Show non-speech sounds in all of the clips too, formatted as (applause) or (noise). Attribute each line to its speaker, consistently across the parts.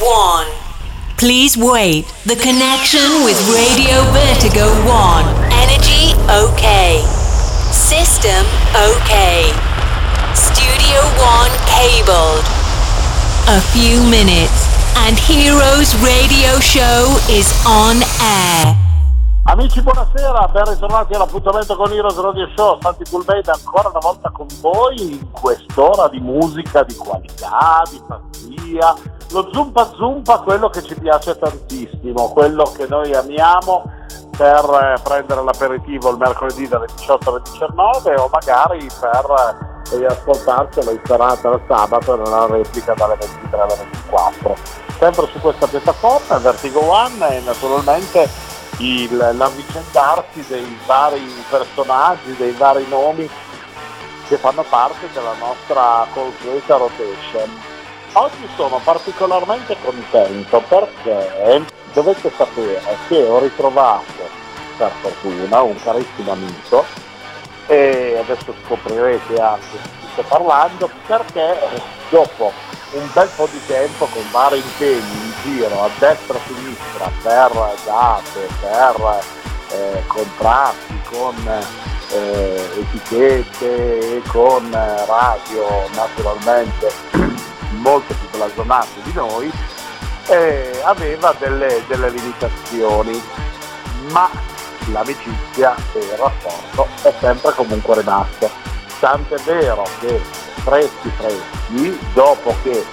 Speaker 1: 1. Please wait. The connection with Radio Vertigo 1. Energy okay. System okay. Studio 1 cabled. A few minutes and Heroes Radio Show is on air.
Speaker 2: Amici buonasera, ben ritrovati all'appuntamento con Heroes Radio Show, Santi Pulveda ancora una volta con voi in quest'ora di musica di qualità, di pazzia, lo zumpa zumpa, quello che ci piace tantissimo, quello che noi amiamo per eh, prendere l'aperitivo il mercoledì dalle 18 alle 19 o magari per eh, ascoltarcelo in serata il sabato nella replica dalle 23 alle 24. Sempre su questa piattaforma, Vertigo One e naturalmente il, l'avvicendarsi dei vari personaggi, dei vari nomi che fanno parte della nostra consueta rotation. Oggi sono particolarmente contento perché dovete sapere che ho ritrovato per fortuna un carissimo amico e adesso scoprirete anche di chi sto parlando perché dopo un bel po' di tempo con vari impegni in giro a destra e a sinistra per date, per eh, contratti con eh, etichette e con radio naturalmente (clears throat) molto più blasonate di noi, eh, aveva delle, delle limitazioni, ma l'amicizia e il rapporto è sempre comunque rimasto. Tant'è vero che freschi freschi, dopo che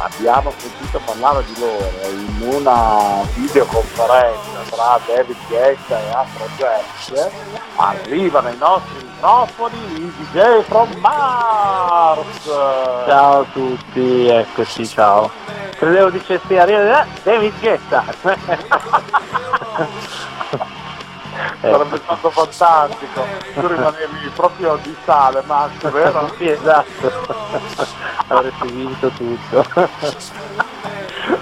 Speaker 2: abbiamo sentito parlare di loro in una videoconferenza tra David Guetta e Afrojack, arrivano i nostri microfoni i DJ from Mars!
Speaker 3: Ciao a tutti, eccoci, ciao. Credevo dicessi arriva David Guetta. (laughs)
Speaker 2: sarebbe stato fantastico tu rimanevi proprio di sale Max vero?
Speaker 3: sì esatto avresti vinto tutto.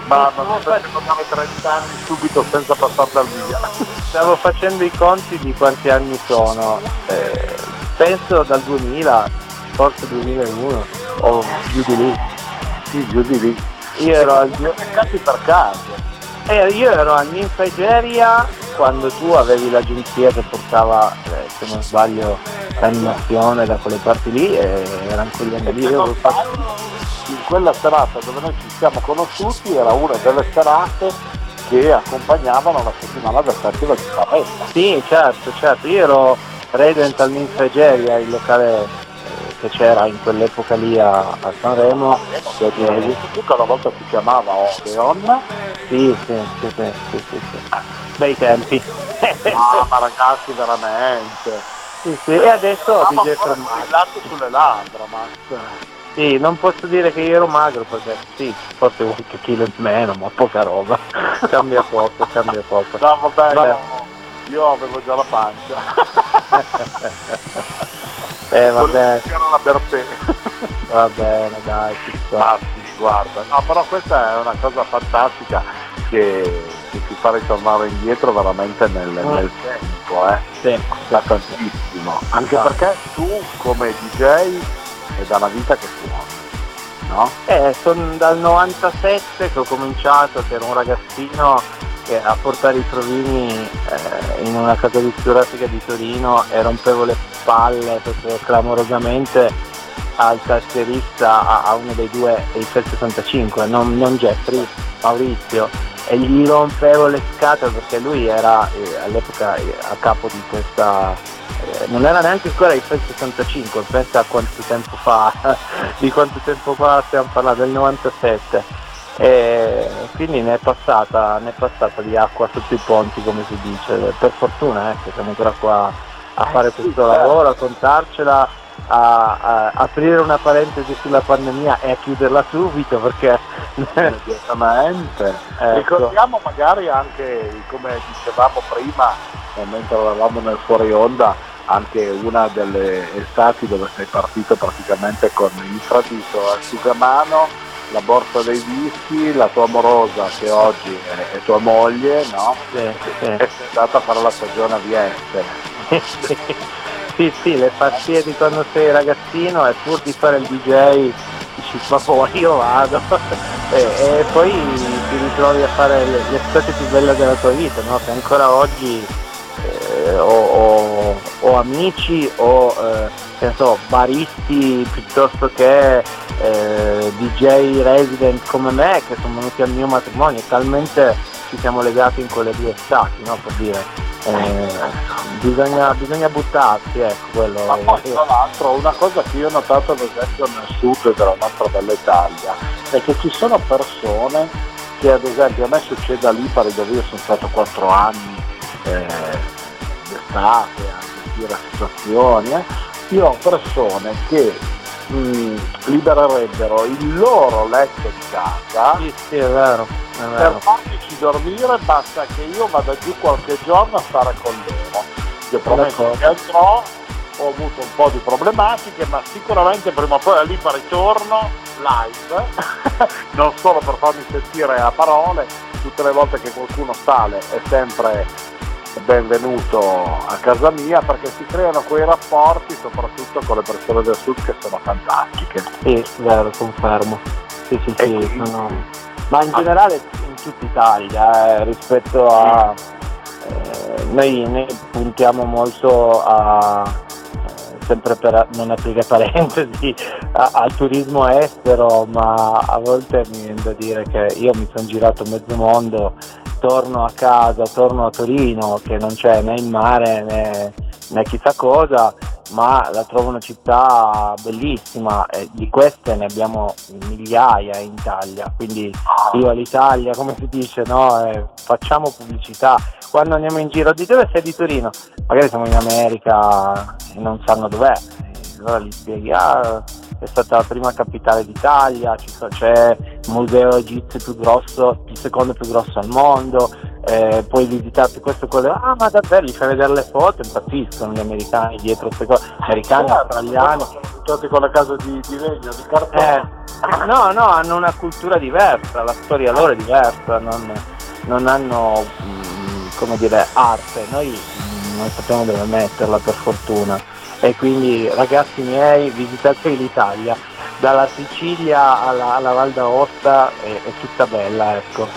Speaker 2: Ma non so che non 30 anni subito senza passare dal via.
Speaker 3: Stavo facendo i conti di quanti anni sono. Eh, penso dal 2000 forse 2001 o giù di lì.
Speaker 2: Sì giù di lì.
Speaker 3: Io ero al
Speaker 2: cazzi per caso
Speaker 3: eh, io ero a Ninfageria quando tu avevi l'agenzia che portava, eh, se non sbaglio, l'animazione da quelle parti lì e erano quegli anni lì. Io
Speaker 2: in quella serata dove noi ci siamo conosciuti era una delle serate che accompagnavano la settimana del Festival di Sanremo.
Speaker 3: Sì, certo, certo. Io ero resident al Ninfageria, il locale che c'era in quell'epoca lì a, a Sanremo.
Speaker 2: Che eh, tutto una volta si chiamava Odeon.
Speaker 3: Sì, sì, sì, sì, sì, sì, sì. Bei tempi.
Speaker 2: ah, ma ragazzi veramente.
Speaker 3: Sì, sì. E adesso
Speaker 2: ah,
Speaker 3: DJ
Speaker 2: latte sulle labbra, Max.
Speaker 3: Sì, non posso dire che io ero magro perché sì, forse qualche chilo in meno, ma poca roba. (laughs) cambia poco, cambia poco.
Speaker 2: No, vabbè, vabbè. Io, io avevo già la pancia. (laughs)
Speaker 3: eh vabbè.
Speaker 2: la. (laughs)
Speaker 3: Va bene, dai, ci.
Speaker 2: Ah, sì, guarda. No, però questa è una cosa fantastica che, che ti fa ritornare indietro veramente nel, mm. nel tempo, eh.
Speaker 3: Sì,
Speaker 2: da tantissimo. Anche sì. perché tu come DJ è dalla vita che suoni. No?
Speaker 3: Eh, sono dal 97 che ho cominciato, che ero un ragazzino a portare i provini eh, in una casa discografica di Torino e rompevo le palle proprio clamorosamente al tastierista, a, a uno dei due dei 65, non, non Jeffrey, Maurizio, e gli rompevo le scatole perché lui era eh, all'epoca eh, a capo di questa eh, non era neanche ancora il 65 pensa a quanto tempo fa (laughs) di quanto tempo fa stiamo parlando del 97 e quindi ne è, passata, ne è passata di acqua sotto i ponti come si dice per fortuna ecco, siamo ancora qua a fare questo lavoro a contarcela a, a, aprire una parentesi sulla pandemia e a chiuderla subito perché.
Speaker 2: Ecco. Ricordiamo magari anche, come dicevamo prima, mentre eravamo nel fuori onda, anche una delle estati dove sei partito praticamente con il fratito asciugamano, la borsa dei dischi, la tua amorosa che oggi è, è tua moglie, no?
Speaker 3: Sì, sì.
Speaker 2: Sei andata a fare la stagione a Vieste. (laughs)
Speaker 3: sì, sì, le pazzie di quando sei ragazzino e pur di fare il DJ dici ma poi io vado (laughs) e, e poi ti ritrovi a fare le, le cose più belle della tua vita, no? che ancora oggi eh, ho, ho, ho, amici o eh, so, baristi piuttosto che eh, DJ resident come me che sono venuti al mio matrimonio, talmente ci siamo legati in quelle due stati, no? per dire. Eh, bisogna, bisogna, buttarsi, ecco quello.
Speaker 2: Ma poi tra l'altro una cosa che io ho notato ad esempio nel sud della nostra bella Italia è che ci sono persone che ad esempio a me succede a Lipari dove io sono stato quattro anni eh, d'estate, a gestire situazioni, eh, io ho persone che mh, mm, libererebbero il loro letto di casa
Speaker 3: sì, sì, è vero, è
Speaker 2: vero. per farmici dormire basta che io vada giù qualche giorno a stare con loro. Io prometto che andrò, ho avuto un po' di problematiche, ma sicuramente prima o poi a Lipa ritorno live, (laughs) non solo per farmi sentire a parole, tutte le volte che qualcuno sale è sempre benvenuto a casa mia perché si creano quei rapporti soprattutto con le persone del sud che sono fantastiche.
Speaker 3: Sì, vero, confermo. Sì, sì, sì, sono... Ma in generale in tutta Italia eh, rispetto a... Eh, noi, noi, puntiamo molto a... Eh, sempre per non aprire parentesi a, al turismo estero ma a volte mi viene da dire che io mi sono girato mezzo mondo torno a casa, torno a Torino che non c'è né il mare né, né chissà cosa, ma la trovo una città bellissima e di queste ne abbiamo migliaia in Italia, quindi io all'Italia, come si dice, no? eh, facciamo pubblicità. Quando andiamo in giro, di dove sei di Torino? Magari siamo in America e non sanno dov'è, allora gli spieghi, ah, è stata la prima capitale d'Italia, c'è il museo egizio più grosso, il secondo più grosso al mondo, eh, puoi visitarti questo e quello, ah ma davvero gli fai vedere le foto, impazziscono gli americani dietro queste cose, americani, certo, australiani.
Speaker 2: Tutti con la casa di, di legno, di cartone.
Speaker 3: Eh, no, no, hanno una cultura diversa, la storia loro è diversa, non, non hanno, mh, mm, come dire, arte, noi non sappiamo dove metterla per fortuna e quindi ragazzi miei visitate l'Italia dalla Sicilia alla, alla Val d'Aosta è, è, tutta bella ecco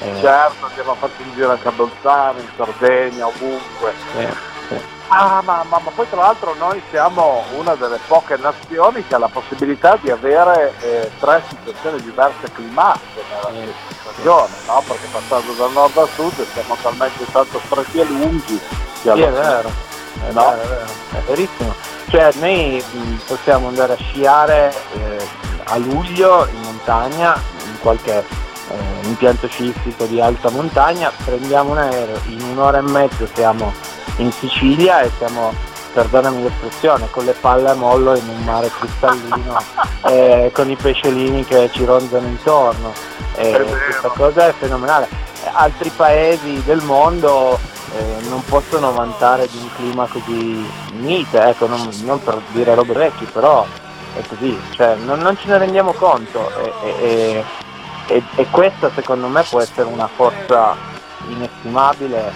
Speaker 2: eh. certo abbiamo fatto un giro anche a Bolzano in Sardegna ovunque
Speaker 3: eh, sì.
Speaker 2: ah ma, ma, ma, poi tra l'altro noi siamo una delle poche nazioni che ha la possibilità di avere eh, tre situazioni diverse climatiche nella stessa stagione no? perché passando dal nord al sud siamo talmente tanto stretti e lunghi
Speaker 3: che sì, è vero è no. vero, è vero, è verissimo. Cioè noi mh, possiamo andare a sciare eh, a luglio in montagna, in qualche eh, impianto sciistico di alta montagna, prendiamo un aereo, in un'ora e mezzo siamo in Sicilia e siamo, perdonami l'espressione, con le palle a mollo in un mare cristallino, (laughs) eh, con i pesciolini che ci ronzano intorno. questa cosa è fenomenale. Altri paesi del mondo eh, non possono vantare di un clima così mite, ecco, non, non, per dire robe vecchie, però è così, cioè, non, non, ce ne rendiamo conto e, e, e, e, questa secondo me può essere una forza inestimabile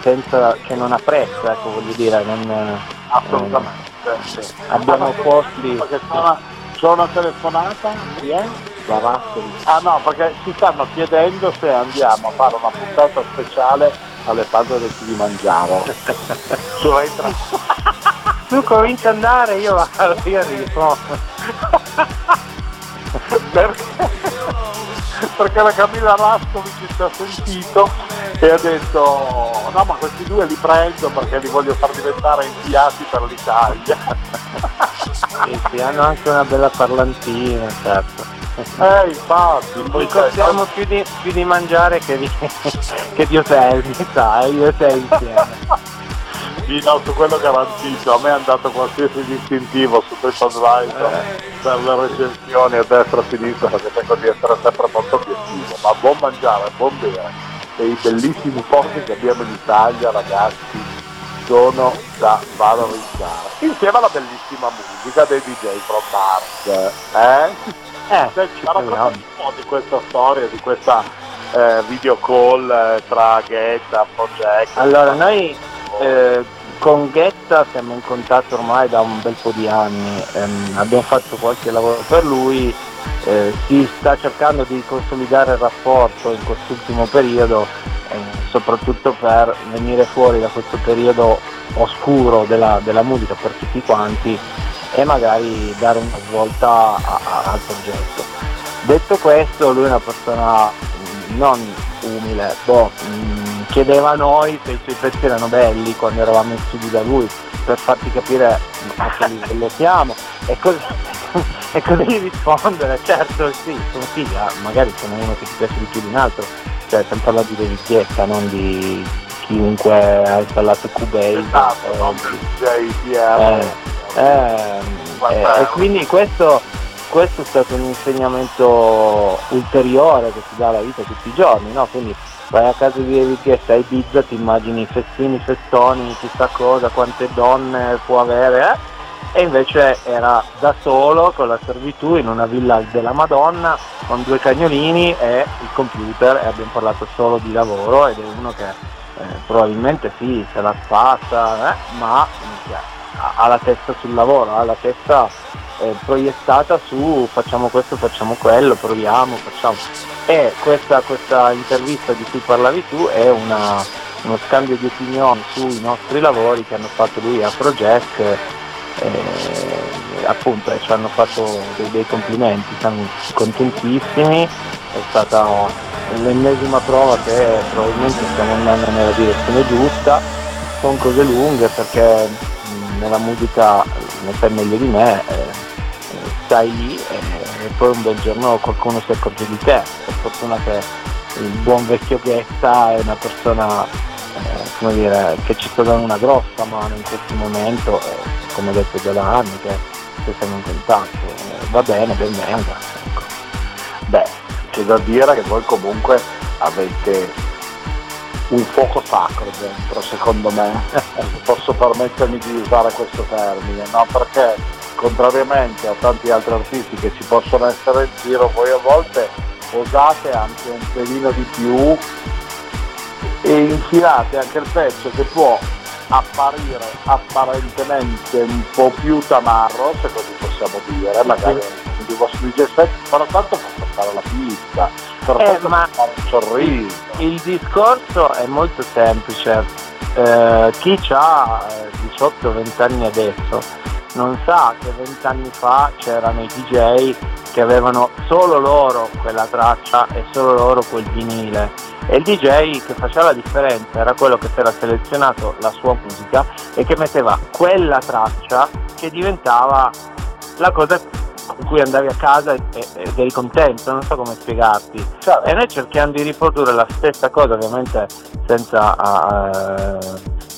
Speaker 3: senza che non apprezza, ecco, voglio dire, non,
Speaker 2: assolutamente.
Speaker 3: Eh, sì. Abbiamo posti.
Speaker 2: C'è una telefonata? Chi è? Ah no, perché ci stanno chiedendo se andiamo a fare una puntata speciale alle palle del di mangiare. (laughs)
Speaker 3: tu entra. tu cominci ad andare, io vado, io arrivo.
Speaker 2: perché? Perché la Camilla Rastovic ci ha sentito e ha detto no ma questi due li prendo perché li voglio far diventare inviati per l'Italia.
Speaker 3: sì, sì, hanno anche una bella parlantina, certo.
Speaker 2: Eh, infatti.
Speaker 3: Poi costiamo più di, più di mangiare che di, (laughs) che di hotel, sai, io e te insieme.
Speaker 2: No, su quello garantito, a me è andato qualsiasi distintivo su TripAdvisor eh. per le recensioni a destra e a sinistra perché cerco di essere sempre molto obiettivo, ma buon mangiare, buon bere e i bellissimi posti che abbiamo in Italia ragazzi sono da valorizzare insieme alla bellissima musica dei DJ from Mars eh?
Speaker 3: Eh, Senti,
Speaker 2: un po' di questa storia, di questa eh, video call eh, tra Ghetta, Project.
Speaker 3: Allora, noi eh, con Ghetta siamo in contatto ormai da un bel po' di anni, ehm, abbiamo fatto qualche lavoro per lui eh, si sta cercando di consolidare il rapporto in quest'ultimo periodo, eh, soprattutto per venire fuori da questo periodo oscuro della, della musica per tutti quanti e magari dare una svolta a, a, al progetto. Detto questo, lui è una persona non umile, boh, chiedeva a noi se i suoi pezzi erano belli quando eravamo in studio da lui, per farti capire a che livello siamo e così, (laughs) e così rispondere, certo sì, sono figa, magari sono uno che ti piace di più di un altro, cioè stiamo parlando di richiesta, non di chiunque ha installato Cubase.
Speaker 2: Esatto, non di JPM.
Speaker 3: Eh, eh, eh, e quindi questo, questo, è stato un insegnamento ulteriore che ti dà la vita tutti i giorni, no? Quindi vai a casa di richiesta a Ibiza, ti immagini festini, festoni, chissà cosa, quante donne può avere, eh? e invece era da solo con la servitù in una villa della Madonna con due cagnolini e il computer e abbiamo parlato solo di lavoro ed è uno che eh, probabilmente sì, se la spassa, eh, ma ha la testa sul lavoro, ha la testa eh, proiettata su facciamo questo, facciamo quello, proviamo, facciamo. E questa, questa intervista di cui parlavi tu è una, uno scambio di opinioni sui nostri lavori che hanno fatto lui a Project eh, appunto e ci hanno fatto dei, dei complimenti, siamo contentissimi, è stata l'ennesima prova che probabilmente stiamo andando nella direzione giusta, sono cose lunghe perché nella musica ne sai meglio di me, eh, stai lì e, e, poi un bel giorno qualcuno si accorge di te, per fortuna che il buon vecchio Ghetta è una persona eh, come dire, che ci sta dando una grossa mano in questo momento, eh, come ho detto già da anni che, che siamo in contatto, eh, va bene, ben venga. Ecco.
Speaker 2: Beh, c'è da dire che voi comunque avete un fuoco sacro dentro, secondo me, (laughs) posso permettermi di usare questo termine, no? Perché contrariamente a tanti altri artisti che ci possono essere in giro, voi a volte osate anche un pelino di più e infilate anche il pezzo che può apparire apparentemente un po' più tamarro, se così possiamo dire, magari vostro DJ set, però tanto fa passare la pista, però
Speaker 3: eh, ma
Speaker 2: fare un sorriso.
Speaker 3: Il, il discorso è molto semplice, eh, chi ha 18-20 anni adesso non sa che 20 anni fa c'erano i DJ che avevano solo loro quella traccia e solo loro quel vinile e il DJ che faceva la differenza era quello che si era selezionato la sua musica e che metteva quella traccia che diventava la cosa con cui andavi a casa ed eri contento, non so come spiegarti.
Speaker 2: Certo.
Speaker 3: E noi cerchiamo di riprodurre la stessa cosa, ovviamente senza uh,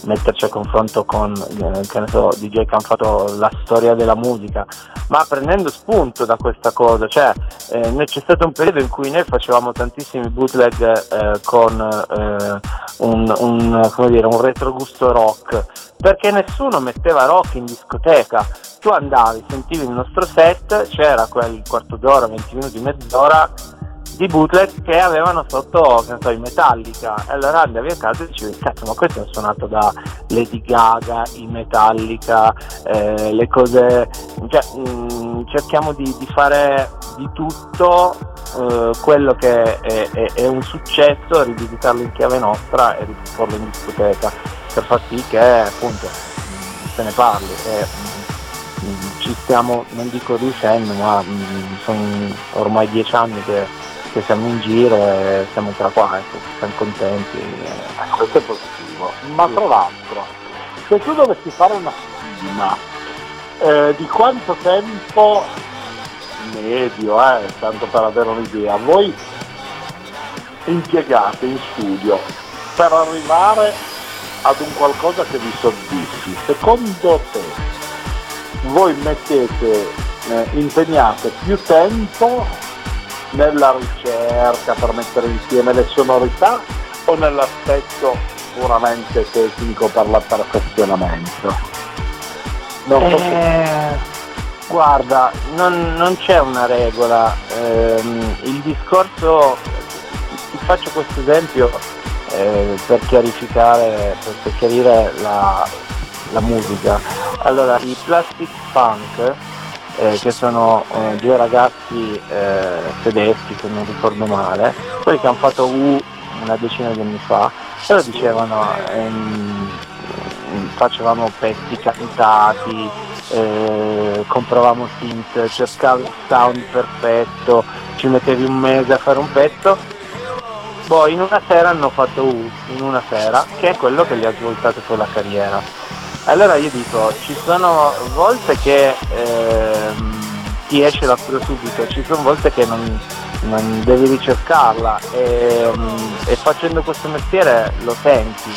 Speaker 3: metterci a confronto con eh, che ne so, DJ che hanno fatto la storia della musica, ma prendendo spunto da questa cosa, cioè eh, c'è stato un periodo in cui noi facevamo tantissimi bootleg eh, con eh, un, un, dire, un retrogusto rock, perché nessuno metteva rock in discoteca, tu andavi, sentivi il nostro set, c'era quel quarto d'ora, 20 minuti, mezz'ora di bootleg che avevano sotto che so, in Metallica. E allora andavi a casa e dicevi cazzo ma questo è suonato da Lady Gaga in Metallica eh, le cose cioè, mh, mm, cerchiamo di, di, fare di tutto eh, quello che è, è, è, un successo rivisitarlo in chiave nostra e riporlo in discoteca per far sì che appunto se ne parli. E, mm, ci stiamo non dico riuscendo ma mm, sono ormai dieci anni che che siamo in giro e siamo tra qua, ecco, siamo contenti.
Speaker 2: Eh, questo è positivo. Ma tra l'altro, se tu dovessi fare una stima eh, di quanto tempo medio, eh, tanto per avere un'idea, voi impiegate in studio per arrivare ad un qualcosa che vi soddisfi, secondo te voi mettete, eh, impegnate più tempo nella ricerca per mettere insieme le sonorità o nell'aspetto puramente tecnico per la perfezionamento?
Speaker 3: Non so eh, Guarda, non, non, c'è una regola, eh, il discorso, ti faccio questo esempio eh, per chiarificare, per chiarire la, la musica. Allora, i plastic punk eh, che sono eh, due ragazzi eh, tedeschi se non ricordo male, quelli che hanno fatto U una decina di anni fa, lo dicevano, ehm, facevamo pezzi cantati, eh, compravamo synth, cercavi il sound perfetto, ci mettevi un mese a fare un pezzo, poi in una sera hanno fatto U, in una sera, che è quello che gli ha svoltato poi la carriera. Allora io dico, ci sono volte che ehm, ti esce la cura subito, ci sono volte che non, non devi ricercarla e, um, e, facendo questo mestiere lo senti,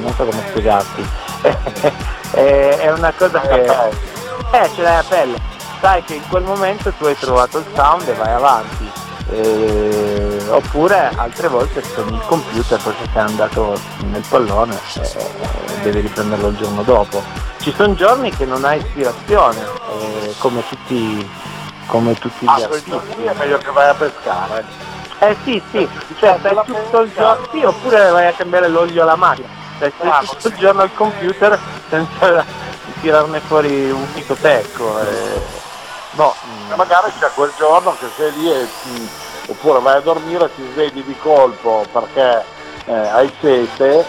Speaker 3: non so come spiegarti, (laughs) è una cosa che... Eh, ce l'hai a pelle, sai che in quel momento tu hai trovato il sound e vai avanti. Eh, oppure altre volte con il computer perché sei andato nel pallone e eh, devi riprenderlo il giorno dopo. Ci sono giorni che non hai ispirazione, eh, come tutti come tutti gli
Speaker 2: ah, altri. è meglio che vai a pescare.
Speaker 3: Eh sì, sì, cioè stai tutto il giorno, sì, oppure vai a cambiare l'olio alla macchina, stai tutto il giorno al computer senza tirarne fuori un fico secco. E...
Speaker 2: No, mm. magari c'è quel giorno che sei lì e ti, oppure vai a dormire ti svegli di colpo perché eh, hai sete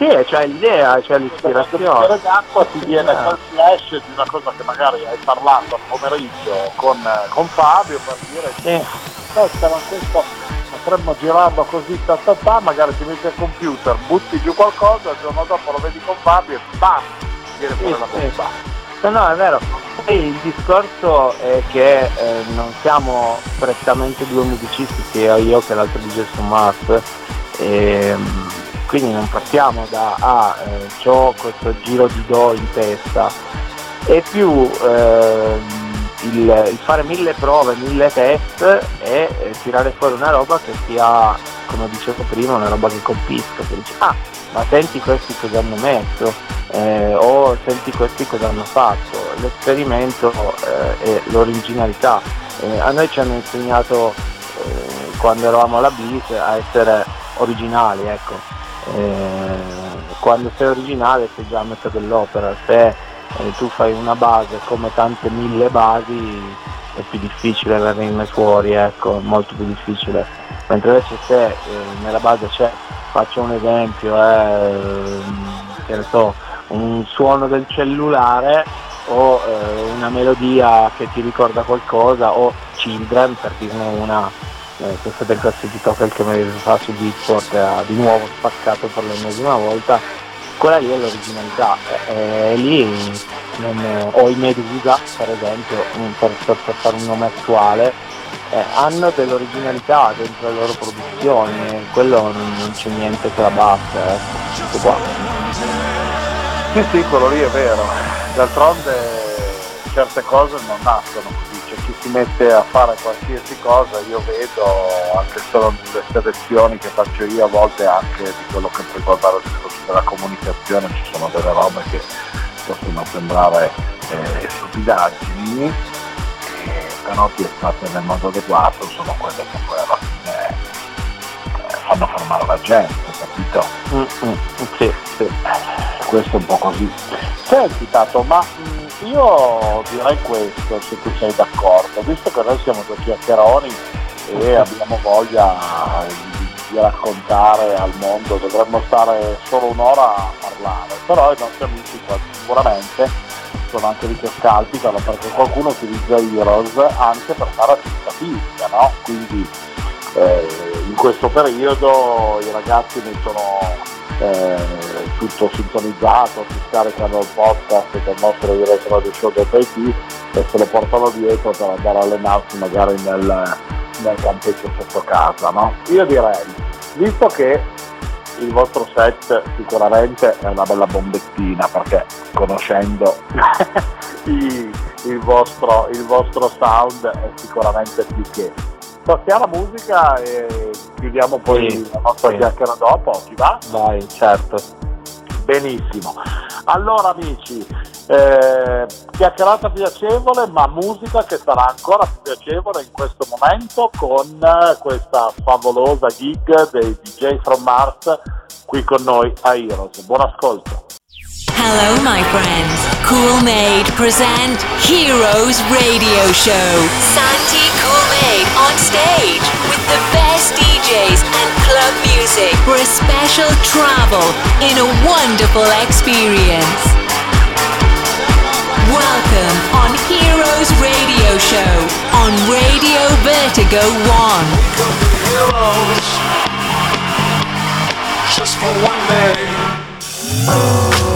Speaker 3: sì, c'è l'idea, c'è l'ispirazione.
Speaker 2: Il d'acqua ti viene quel flash di una cosa che magari hai parlato al pomeriggio con, con Fabio per dire sì. aspetta ma questo potremmo girarlo così ta, ta, ta, magari ti metti al computer, butti giù qualcosa, il giorno dopo lo vedi con Fabio e bam, viene fuori sì, la bomba.
Speaker 3: Sì. No, è vero. Il discorso è che eh, non siamo prettamente due musicisti, sia io che l'altro DJ su Mars. Ehm, quindi non partiamo da ah, eh, ho questo giro di do in testa, è più eh, il, il, fare mille prove, mille test e eh, tirare fuori una roba che sia, come dicevo prima, una roba che colpisca, che dice ah, ma senti questi cosa hanno messo, eh, o senti questi cosa hanno fatto, l'esperimento eh, e l'originalità. Eh, a noi ci hanno insegnato quando eravamo alla BIS a essere originali, ecco eh, quando sei originale sei già a metà dell'opera, se eh, tu fai una base come tante mille basi è più difficile venirne fuori, ecco, molto più difficile. Mentre invece se eh, nella base c'è, faccio un esempio, eh, che ne so, un suono del cellulare o eh, una melodia che ti ricorda qualcosa o Children per dirne una eh, del classificato quel che mi fa su Beatport ha di nuovo spaccato per l'ennesima volta quella lì è l'originalità e, e lì non, o i Medusa per esempio per, per, per fare un nome attuale eh, hanno dell'originalità dentro le loro produzioni quello non, non c'è niente che la batte eh. tutto qua
Speaker 2: sì sì quello lì è vero. D'altronde certe cose non nascono così. Cioè chi si mette a fare qualsiasi cosa io vedo anche solo nelle selezioni che faccio io a volte anche di quello che riguarda il discorso della comunicazione ci sono delle robe che possono sembrare eh, stupidaggini eh, però piazzate nel modo adeguato sono quelle che poi alla fine fanno fermare la gente capito?
Speaker 3: Mm-hmm. Sì, sì.
Speaker 2: questo è un po' così senti Tato ma mm, io direi questo, se tu sei d'accordo, visto che noi siamo due chiacchieroni e abbiamo voglia di raccontare al mondo, dovremmo stare solo un'ora a parlare, però i nostri amici sicuramente sono anche lì che scalpitano perché qualcuno utilizza Heroes anche per fare attività fisica, no? Quindi eh, in questo periodo i ragazzi mettono eh, tutto sintonizzato, si scaricano il podcast del nostro Heroes Radio Show.it e se lo portano dietro per andare a allenarsi magari nel, nel campetto sotto casa. No? Io direi, visto che il vostro set sicuramente è una bella bombettina perché conoscendo (laughs) il, vostro, il vostro sound è sicuramente più che passiamo alla musica e chiudiamo poi sì, la nostra sì. chiacchiera dopo, ti va?
Speaker 3: Vai, certo.
Speaker 2: Benissimo. Allora amici, eh, chiacchierata piacevole, ma musica che sarà ancora più piacevole in questo momento con questa favolosa gig dei DJ from Mars qui con noi a Heroes. Buon ascolto.
Speaker 1: Hello, my friends. Cool Made present Heroes Radio Show. Santi Cool Made on stage with the best DJs and club music for a special travel in a wonderful experience. Welcome on Heroes Radio Show on Radio Vertigo 1. Heroes, just for one day.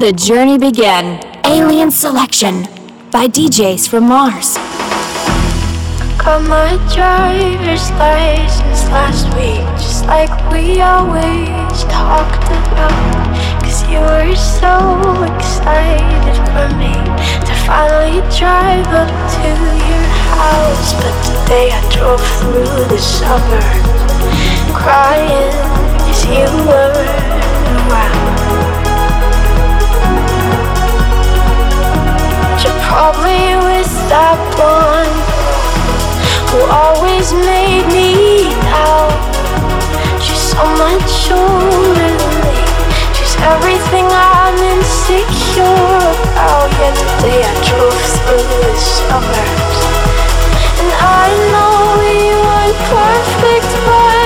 Speaker 4: The journey began. Alien Selection by DJs from Mars.
Speaker 5: Got my driver's license last week, just like we always talked about. Cause you were so excited for me to finally drive up to your house. But today I drove through the suburbs, crying cause you weren't around. caught me with that one who always made me doubt. She's so much older than me. She's everything I'm insecure about. Yesterday I drove through the suburbs, and I know we weren't perfect, but.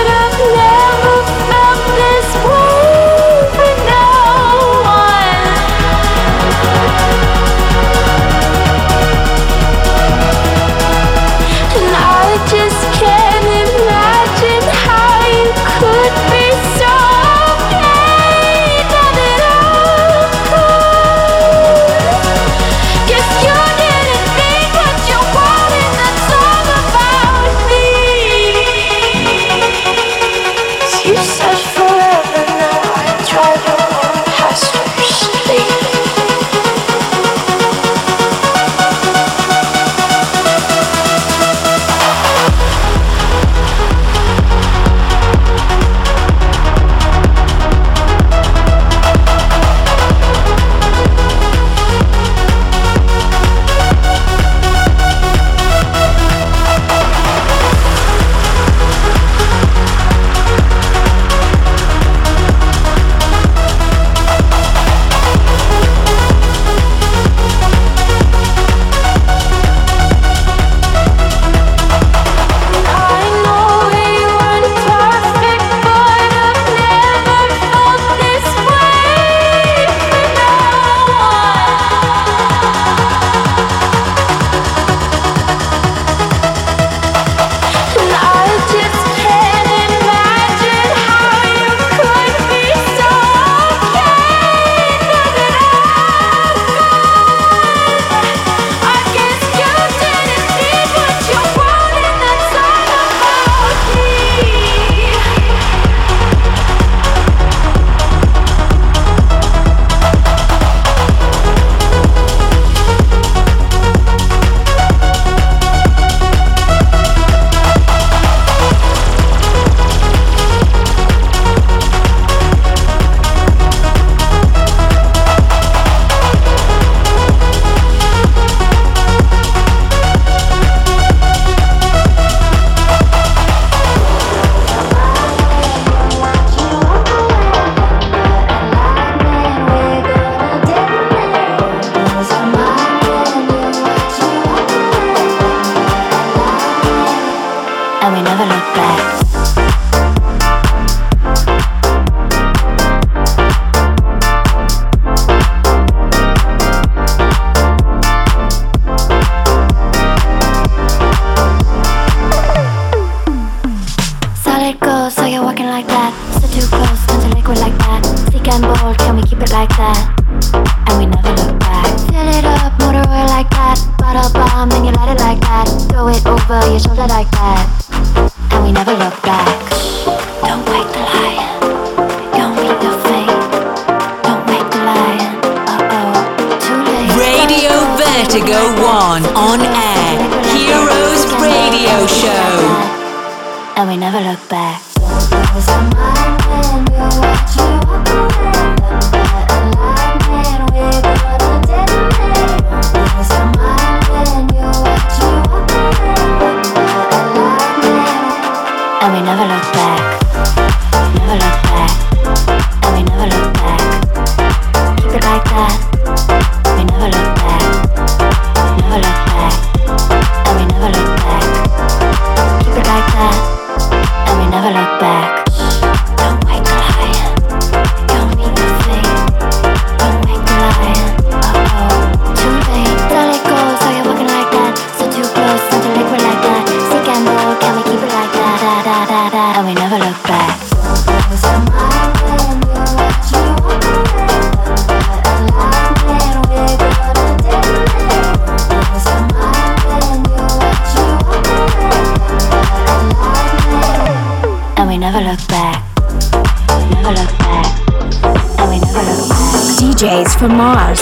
Speaker 6: From Mars.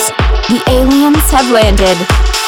Speaker 6: The aliens have landed.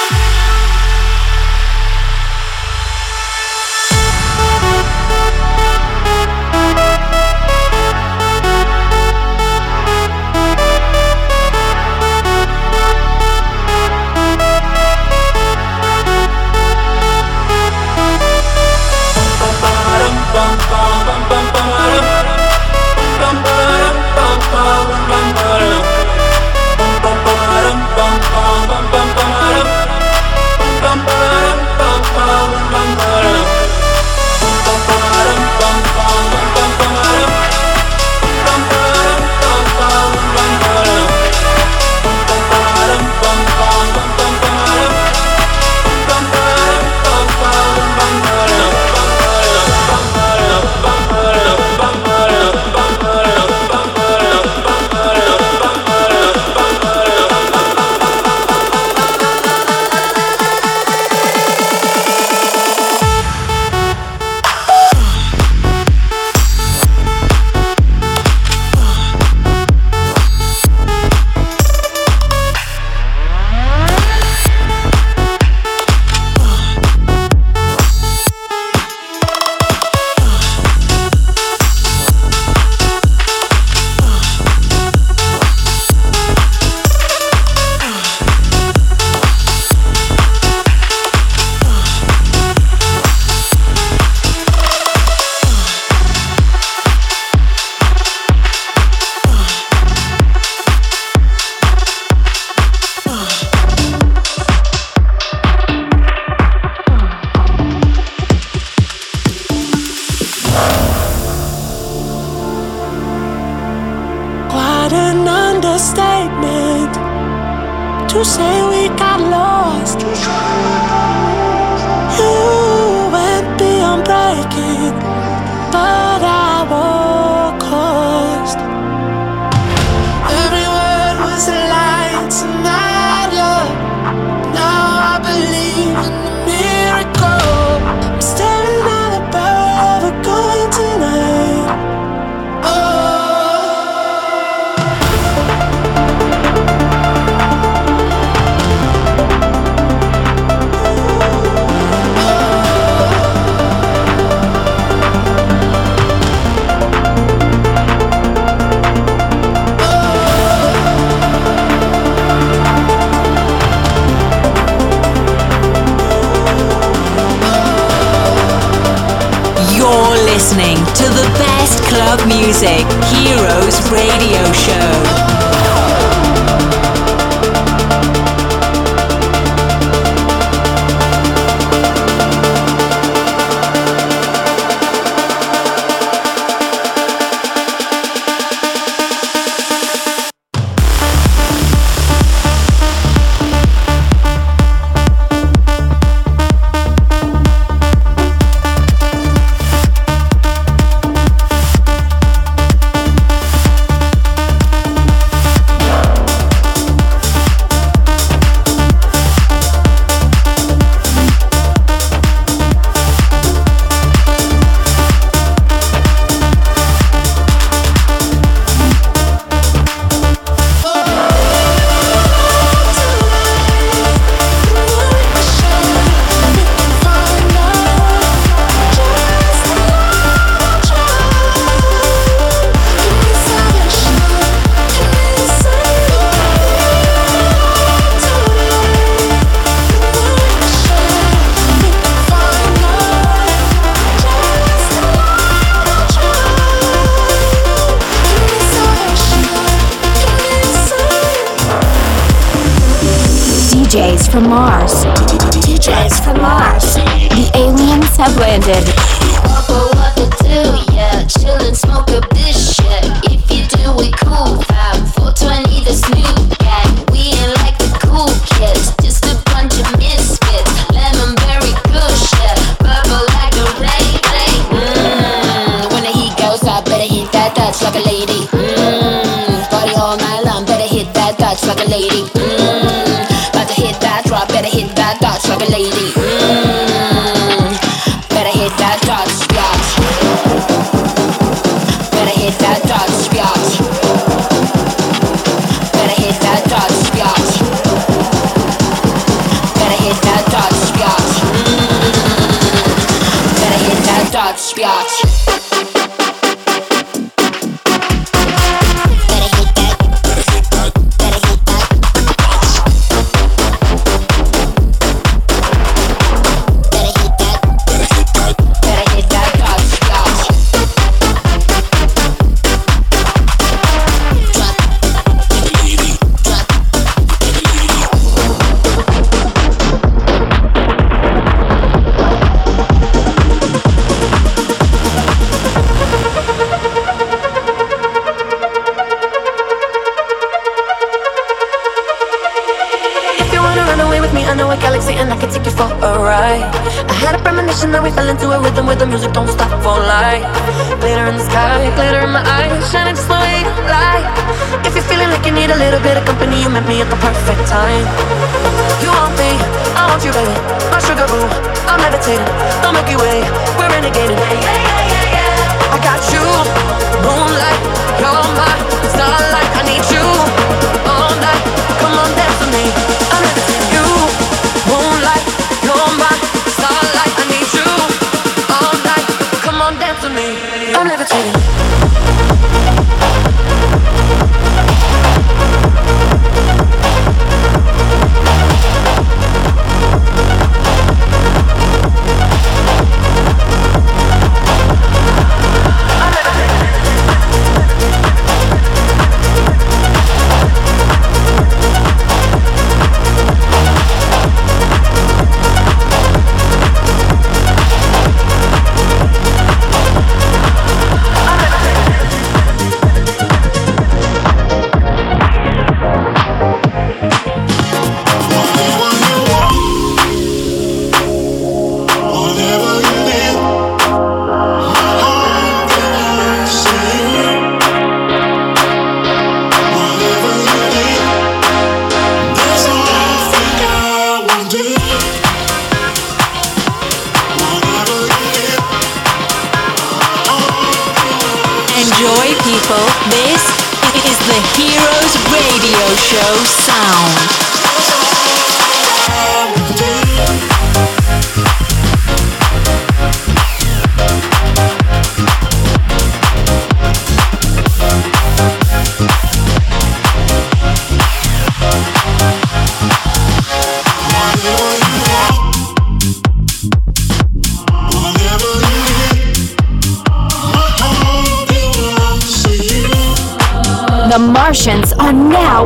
Speaker 6: show sound.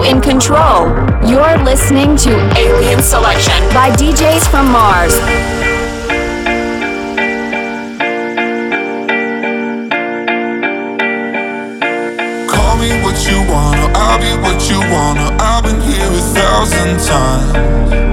Speaker 6: in control. You're
Speaker 7: listening to Alien Selection by DJs from Mars. Call me what you wanna, I'll be what you wanna. I've been here a
Speaker 8: thousand times.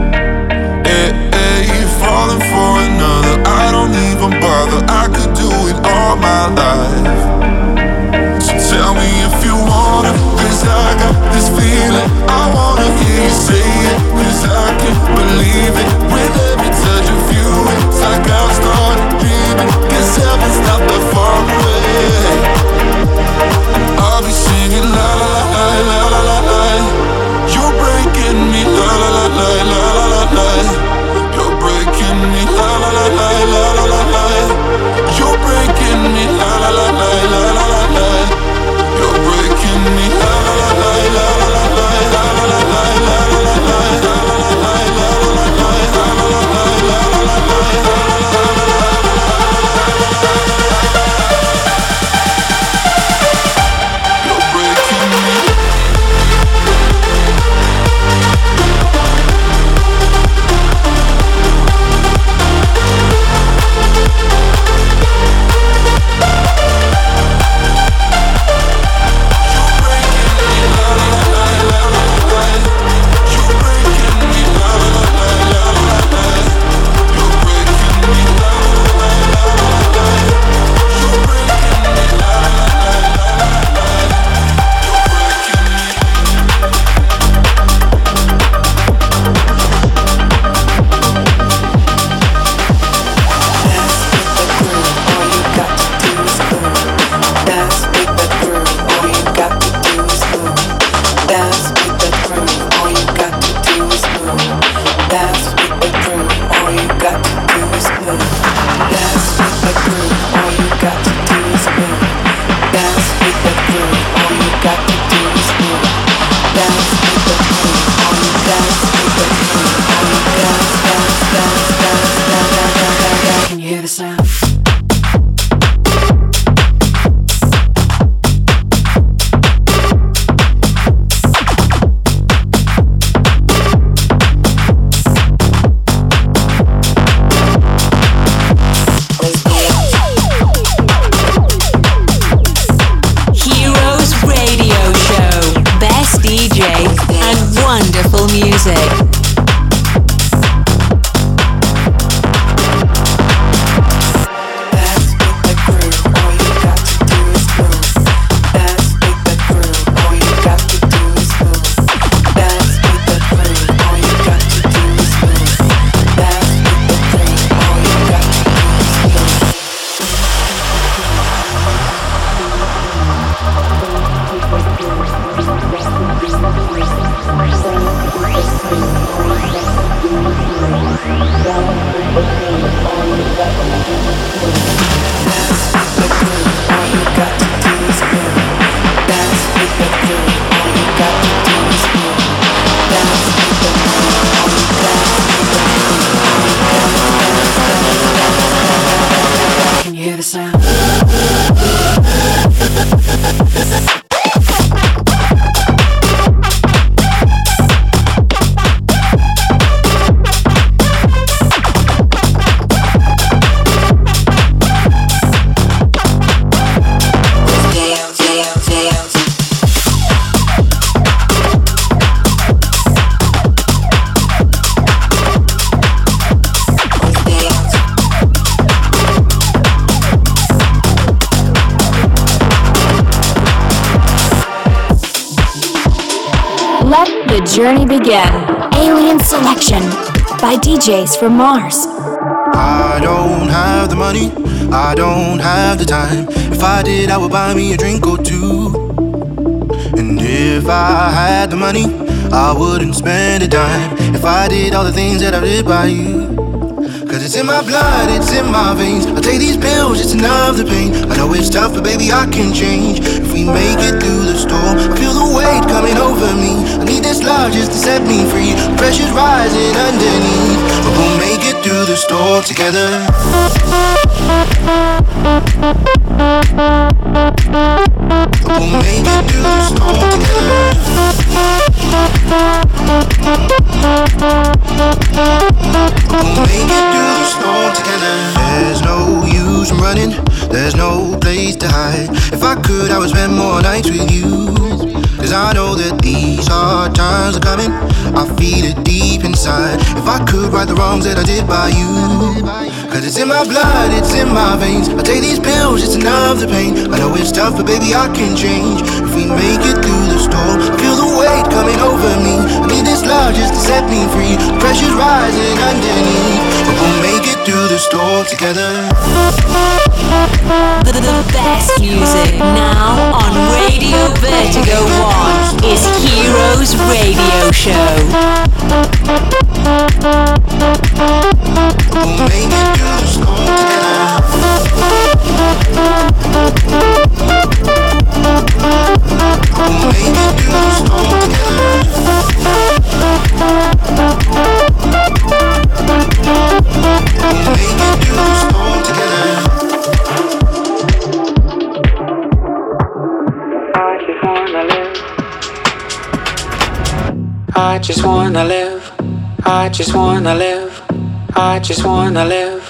Speaker 8: DJs
Speaker 4: from Mars.
Speaker 9: I don't have the money, I don't have the time. If I did, I would buy me a drink or two. And if I had the money, I wouldn't spend a dime. If I did all the things that I did by you. Cause it's in my blood, it's in my veins. I take these pills, it's enough the pain. I know it's tough, but baby, I can change. We make it through the storm, I feel the weight coming over me. I need this love just to set me free. Pressure's rising underneath. But we'll make it through the storm together. We'll make it through the storm together. We'll make it through the storm together. There's no use in running, there's no place to hide. If I could, I would spend more nights with you. Cause I know that these hard times are coming. I feel it deep inside. If I could right the wrongs that I did by you. Cause it's in my blood, it's in my veins. I take these pills, it's enough the pain. I know it's tough, but baby, I can change. If we make it through the storm, I feel the weight coming over me. I need this love just to set me free. Pressure's rising underneath. But we'll make through the storm together.
Speaker 8: The, the best music now on Radio Vertigo 1 is Heroes Radio Show.
Speaker 9: We'll make it through storm together. We'll make it through storm together.
Speaker 10: I just wanna live. I just wanna live. I just wanna live.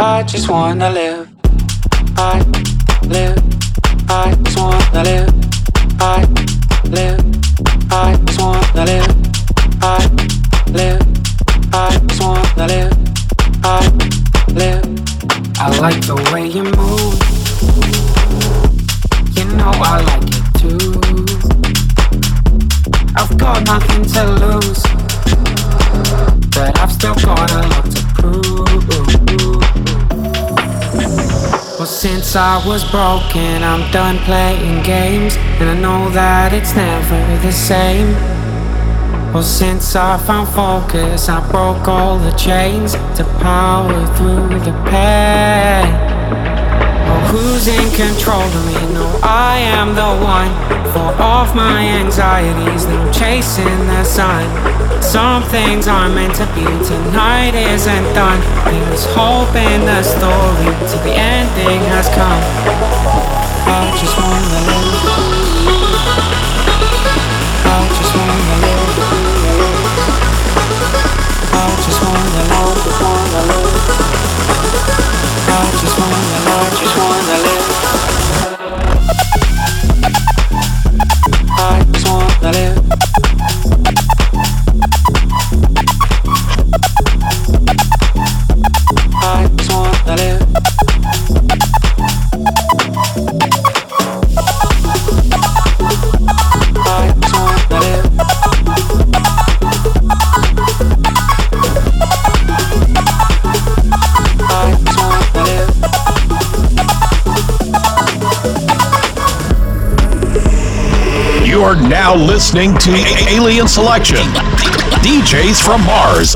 Speaker 10: I just wanna live. Got nothing to lose, but I've still got a lot to prove. Well, since I was broken, I'm done playing games, and I know that it's never the same. Well, since I found focus, I broke all the chains to power through the pain. Who's in control of me? No, I am the one. For off my anxieties, now chasing the sun.
Speaker 11: Some things aren't meant to be. Tonight isn't done. He was hoping the story to the ending has come. I just wanna live. I just wanna live. I just wanna live. I just wanna, I just wanna live.
Speaker 12: You are now listening to Alien Selection. DJs from Mars.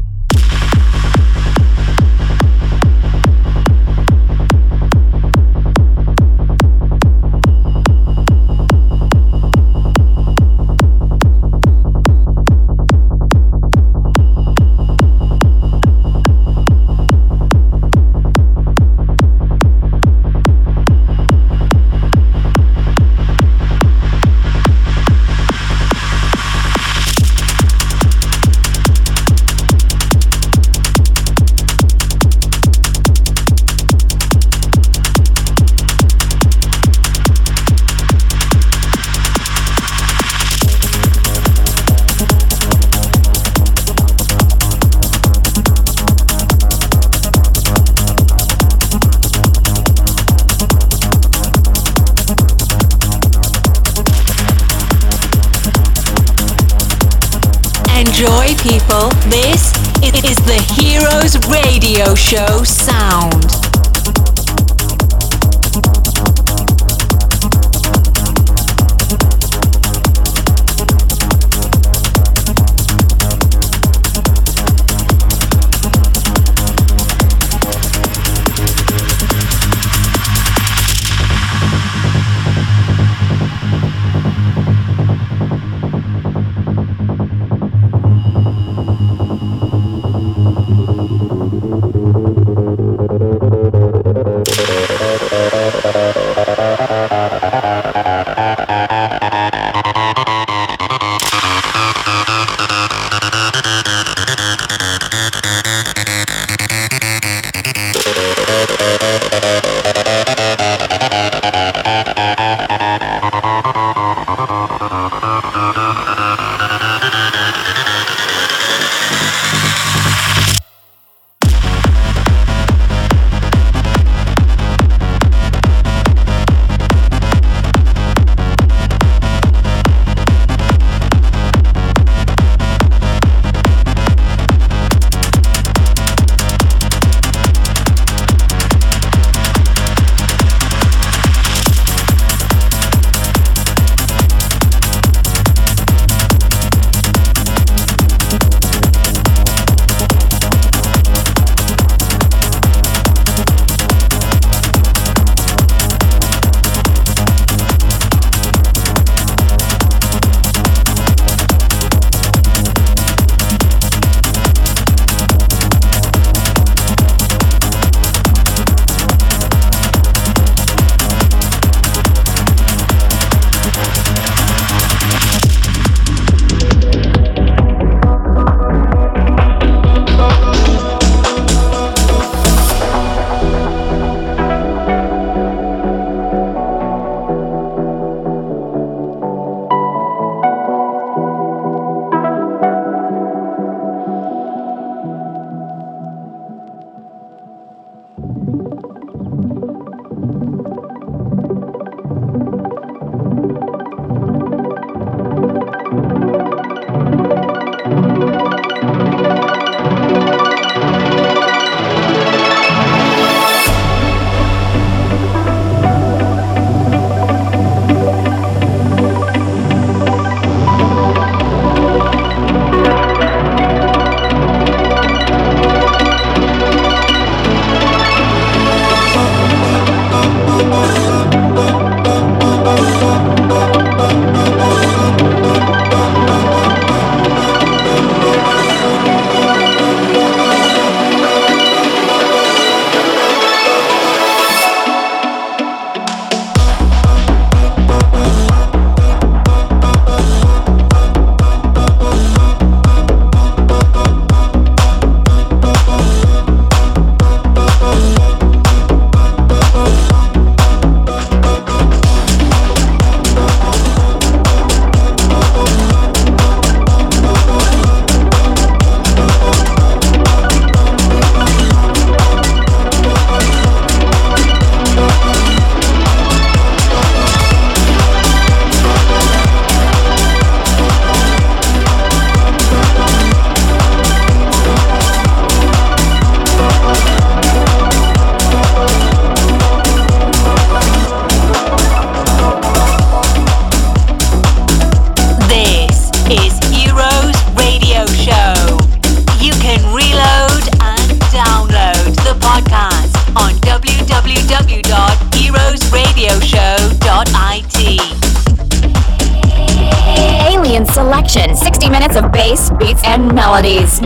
Speaker 13: Show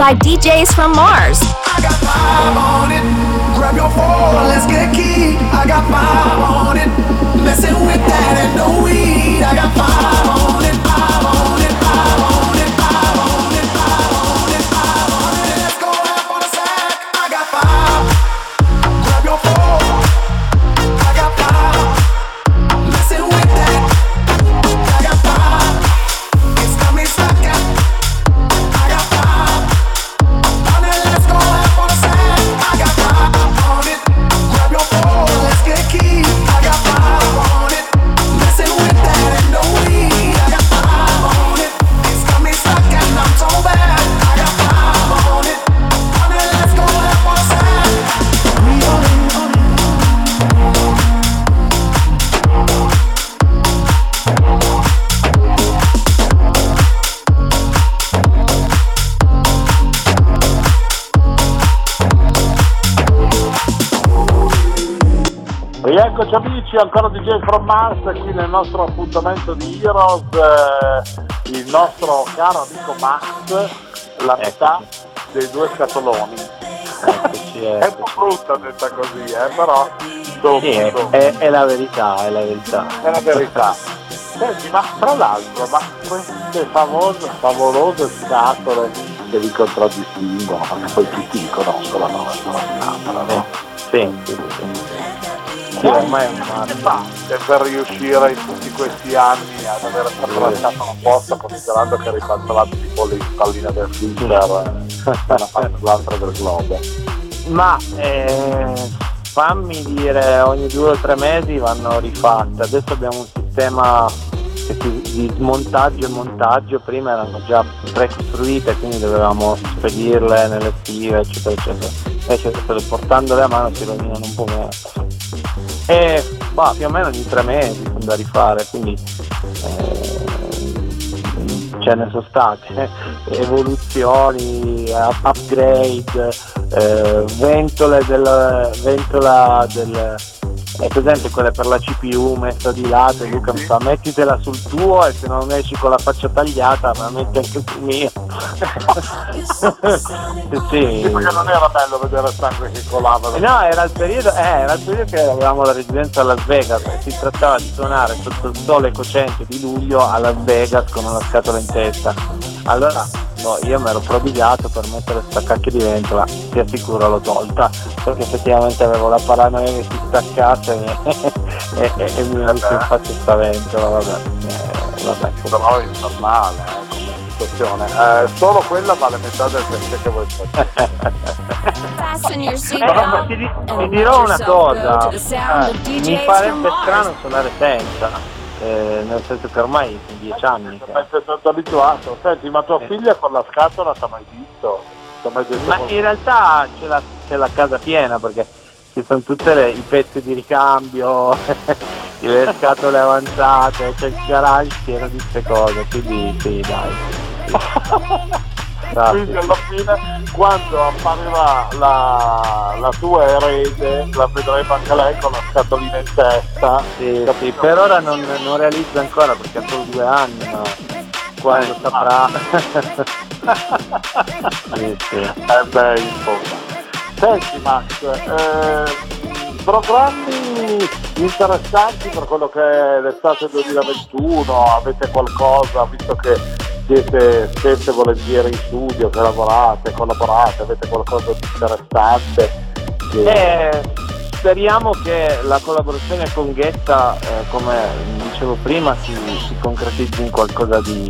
Speaker 14: by DJs from Mars.
Speaker 2: Rieccoci amici, ancora DJ From Mars qui nel nostro appuntamento di Heroes, eh, il nostro caro amico Max, la metà dei due scatoloni.
Speaker 3: Eccoci, (laughs)
Speaker 2: È un
Speaker 3: eccoci.
Speaker 2: po' brutta detta così, eh, però dopo,
Speaker 3: Sì, è, è- è la verità, è la verità.
Speaker 2: È la verità. Senti, ma tra l'altro, ma queste famose, favolose scatole che vi contraddistinguono, perché poi tutti li conoscono la nostra scatola, no?
Speaker 3: Sì, sì, sì. Sì, ormai è un
Speaker 2: Come fate per riuscire in tutti questi anni ad sempre lasciato la posta considerando che ribaltavate tipo le palline del Twitter eh, (laughs) una parte all'altra del globo?
Speaker 3: Ma eh, fammi dire, ogni due o tre mesi vanno rifatte. Adesso abbiamo un sistema di smontaggio e montaggio, prima erano già precostruite, quindi dovevamo spedirle nelle stive, eccetera, eccetera. Invece portandole a mano si rovinano un po' meno. E bah, più o meno ogni tre mesi sono da rifare, quindi eh, ce ne sono state (laughs) evoluzioni, up- upgrade, eh, ventole del ventola del è presente quelle per la CPU messa di lato e Luca mi fa mettitela sul tuo e se non esci con la faccia tagliata me la metti anche sul mio (laughs) sì,
Speaker 2: Sì, perché non era bello vedere il sangue che colava.
Speaker 3: No, era il periodo, eh, era il periodo che avevamo la residenza a Las Vegas e si trattava di suonare sotto il sole cocente di luglio a Las Vegas con una scatola in testa. Allora, no, io mi ero prodigato per mettere sta cacchio di ventola, ti assicuro l'ho tolta, perché effettivamente avevo la paranoia che si staccasse e, (laughs) e- e- e mi avesse fatto sta ventola, vabbè. eh, vabbè.
Speaker 2: Però è normale eh, come situazione. Eh, solo quella vale metà del perché che voi fate.
Speaker 3: Però ma ti, ti dirò una cosa, eh, mi farebbe strano suonare senza, eh, nel senso che ormai sono dieci anni.
Speaker 2: Perché sono abituato. Senti, ma tua figlia con la scatola ti ha mai visto? Mai
Speaker 3: Ma in realtà c'è la, c'è la casa piena perché ci sono tutti i pezzi di ricambio, (laughs) le scatole avanzate, c'è il garage pieno di queste cose, quindi sì dai. (laughs)
Speaker 2: Quindi alla fine quando apparirà la, la tua erede la vedremo anche lei con la scatolina in testa.
Speaker 3: Sì, sì, per ora non, non realizzo ancora perché ha solo due anni, ma quando
Speaker 2: Eh,
Speaker 3: saprà. (laughs) sì, sì.
Speaker 2: Eh beh, insomma. Senti Max, eh, programmi interessanti per quello che è l'estate 2021, avete qualcosa, visto che siete sempre volentieri in studio, che lavorate, collaborate, avete qualcosa di interessante? Che...
Speaker 3: Eh, speriamo che la collaborazione con Ghetta, eh, come dicevo prima, si, si concretizzi in qualcosa di,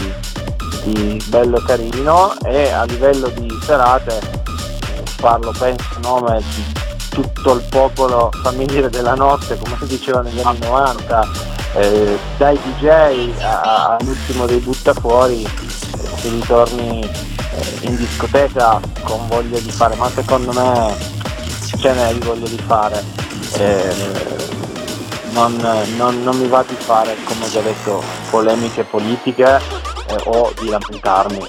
Speaker 3: di bello e carino e a livello di serate eh, parlo penso a nome di tutto il popolo familiare della notte, come si diceva negli anni 90, eh, dai DJ all'ultimo dei buttafuori, eh, si ritorni eh, in discoteca con voglia di fare, ma secondo me ce n'è di voglia di fare. Eh, non, non- non mi va di fare, come già detto, polemiche politiche eh, o di lamentarmi.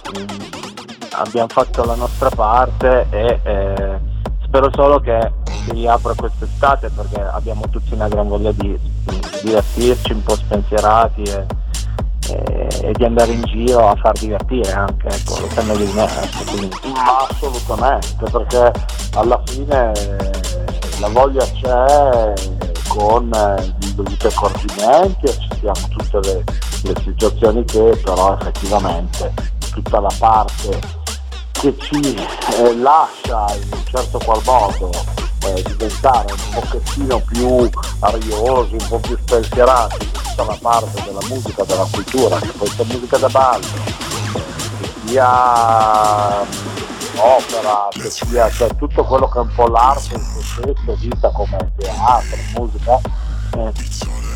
Speaker 3: Abbiamo fatto la nostra parte e eh, spero solo che riapro quest'estate perché abbiamo tutti una gran voglia di, di divertirci, un po' spensierati e, e, e di andare in giro a far divertire anche, ecco, lo meglio di me. Ecco.
Speaker 2: Ma assolutamente, perché alla fine la voglia c'è con eh, i dovuti accorgimenti, accettiamo tutte le, le situazioni che però effettivamente tutta la parte che ci eh, lascia in un certo qual modo eh, diventare un pochettino più ariosi, un po' più spensierati tutta la parte della musica, della cultura, che sia musica da ballo, che sia mh, opera, che sia cioè, tutto quello che è un po' l'arte in se stesso, vista come teatro, musica, eh,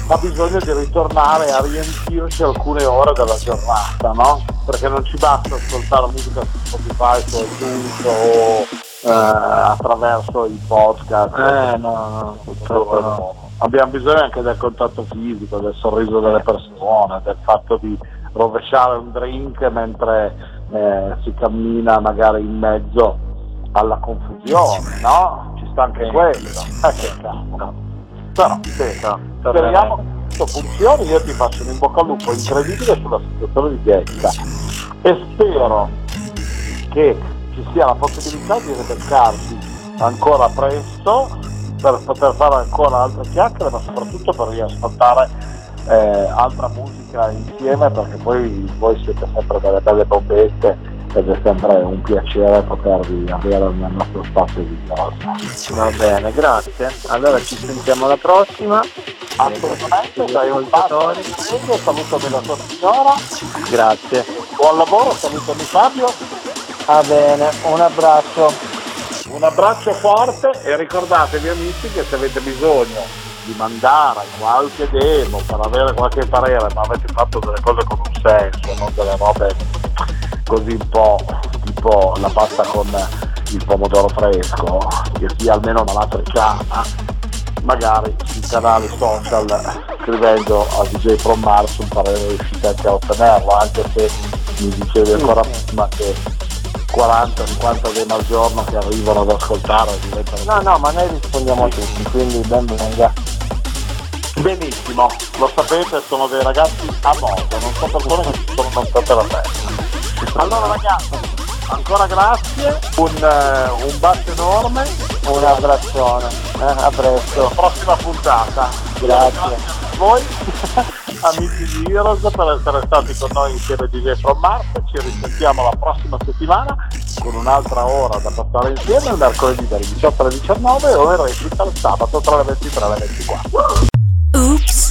Speaker 2: ha bisogno di ritornare a riempirci alcune ore della giornata, no? Perché non ci basta ascoltare musica su Spotify, su iTunes o eh, attraverso i podcast.
Speaker 3: Eh no, no, no.
Speaker 2: Abbiamo bisogno anche del contatto fisico, del sorriso delle persone, del fatto di rovesciare un drink mentre eh, si cammina magari in mezzo alla confusione, no? Ci sta anche quello. Eh, che cavolo. Però sì, speriamo che tutto funzioni, io ti faccio un in bocca al lupo incredibile sulla situazione di Bielsa e spero che ci sia la possibilità di ribeccarsi ancora presto per poter fare ancora altre chiacchiere, ma soprattutto per riascoltare eh, altra musica insieme perché poi voi siete sempre delle belle bombette ed è sempre un piacere potervi avere nel nostro spazio di cosa.
Speaker 3: Va bene, grazie. Allora ci sentiamo alla prossima.
Speaker 2: Assolutamente, sei un passo salutami la tua signora.
Speaker 3: Grazie.
Speaker 2: Buon lavoro, salutami Fabio.
Speaker 3: Va bene, un abbraccio.
Speaker 2: Un abbraccio forte e ricordatevi amici che se avete bisogno di mandare qualche demo per avere qualche parere, ma avete fatto delle cose con un senso, non delle robe così un po' tipo la pasta con il pomodoro fresco, che sia almeno una latriciana, magari sui canali social scrivendo a DJ From Mars un parere riuscite anche a ottenerlo, anche se mi dicevi ancora prima che 40-50 demo al giorno che arrivano ad ascoltare diventano
Speaker 3: No, no, ma noi rispondiamo a tutti, quindi ben venga.
Speaker 2: benissimo, lo sapete, sono dei ragazzi a modo, non sono persone che si sono montate la testa. Allora ragazzi, ancora grazie, un, eh, un bacio enorme,
Speaker 3: Un abbraccione. Eh, a presto.
Speaker 2: prossima puntata.
Speaker 3: Grazie.
Speaker 2: a voi, (laughs) amici di Heroes, per essere stati con noi insieme di DJ From Mars. Ci risentiamo la prossima settimana con un'altra ora da passare insieme, il mercoledì dalle 18 alle 19 o in replica il sabato tra le 23 e le 24.
Speaker 1: Oops,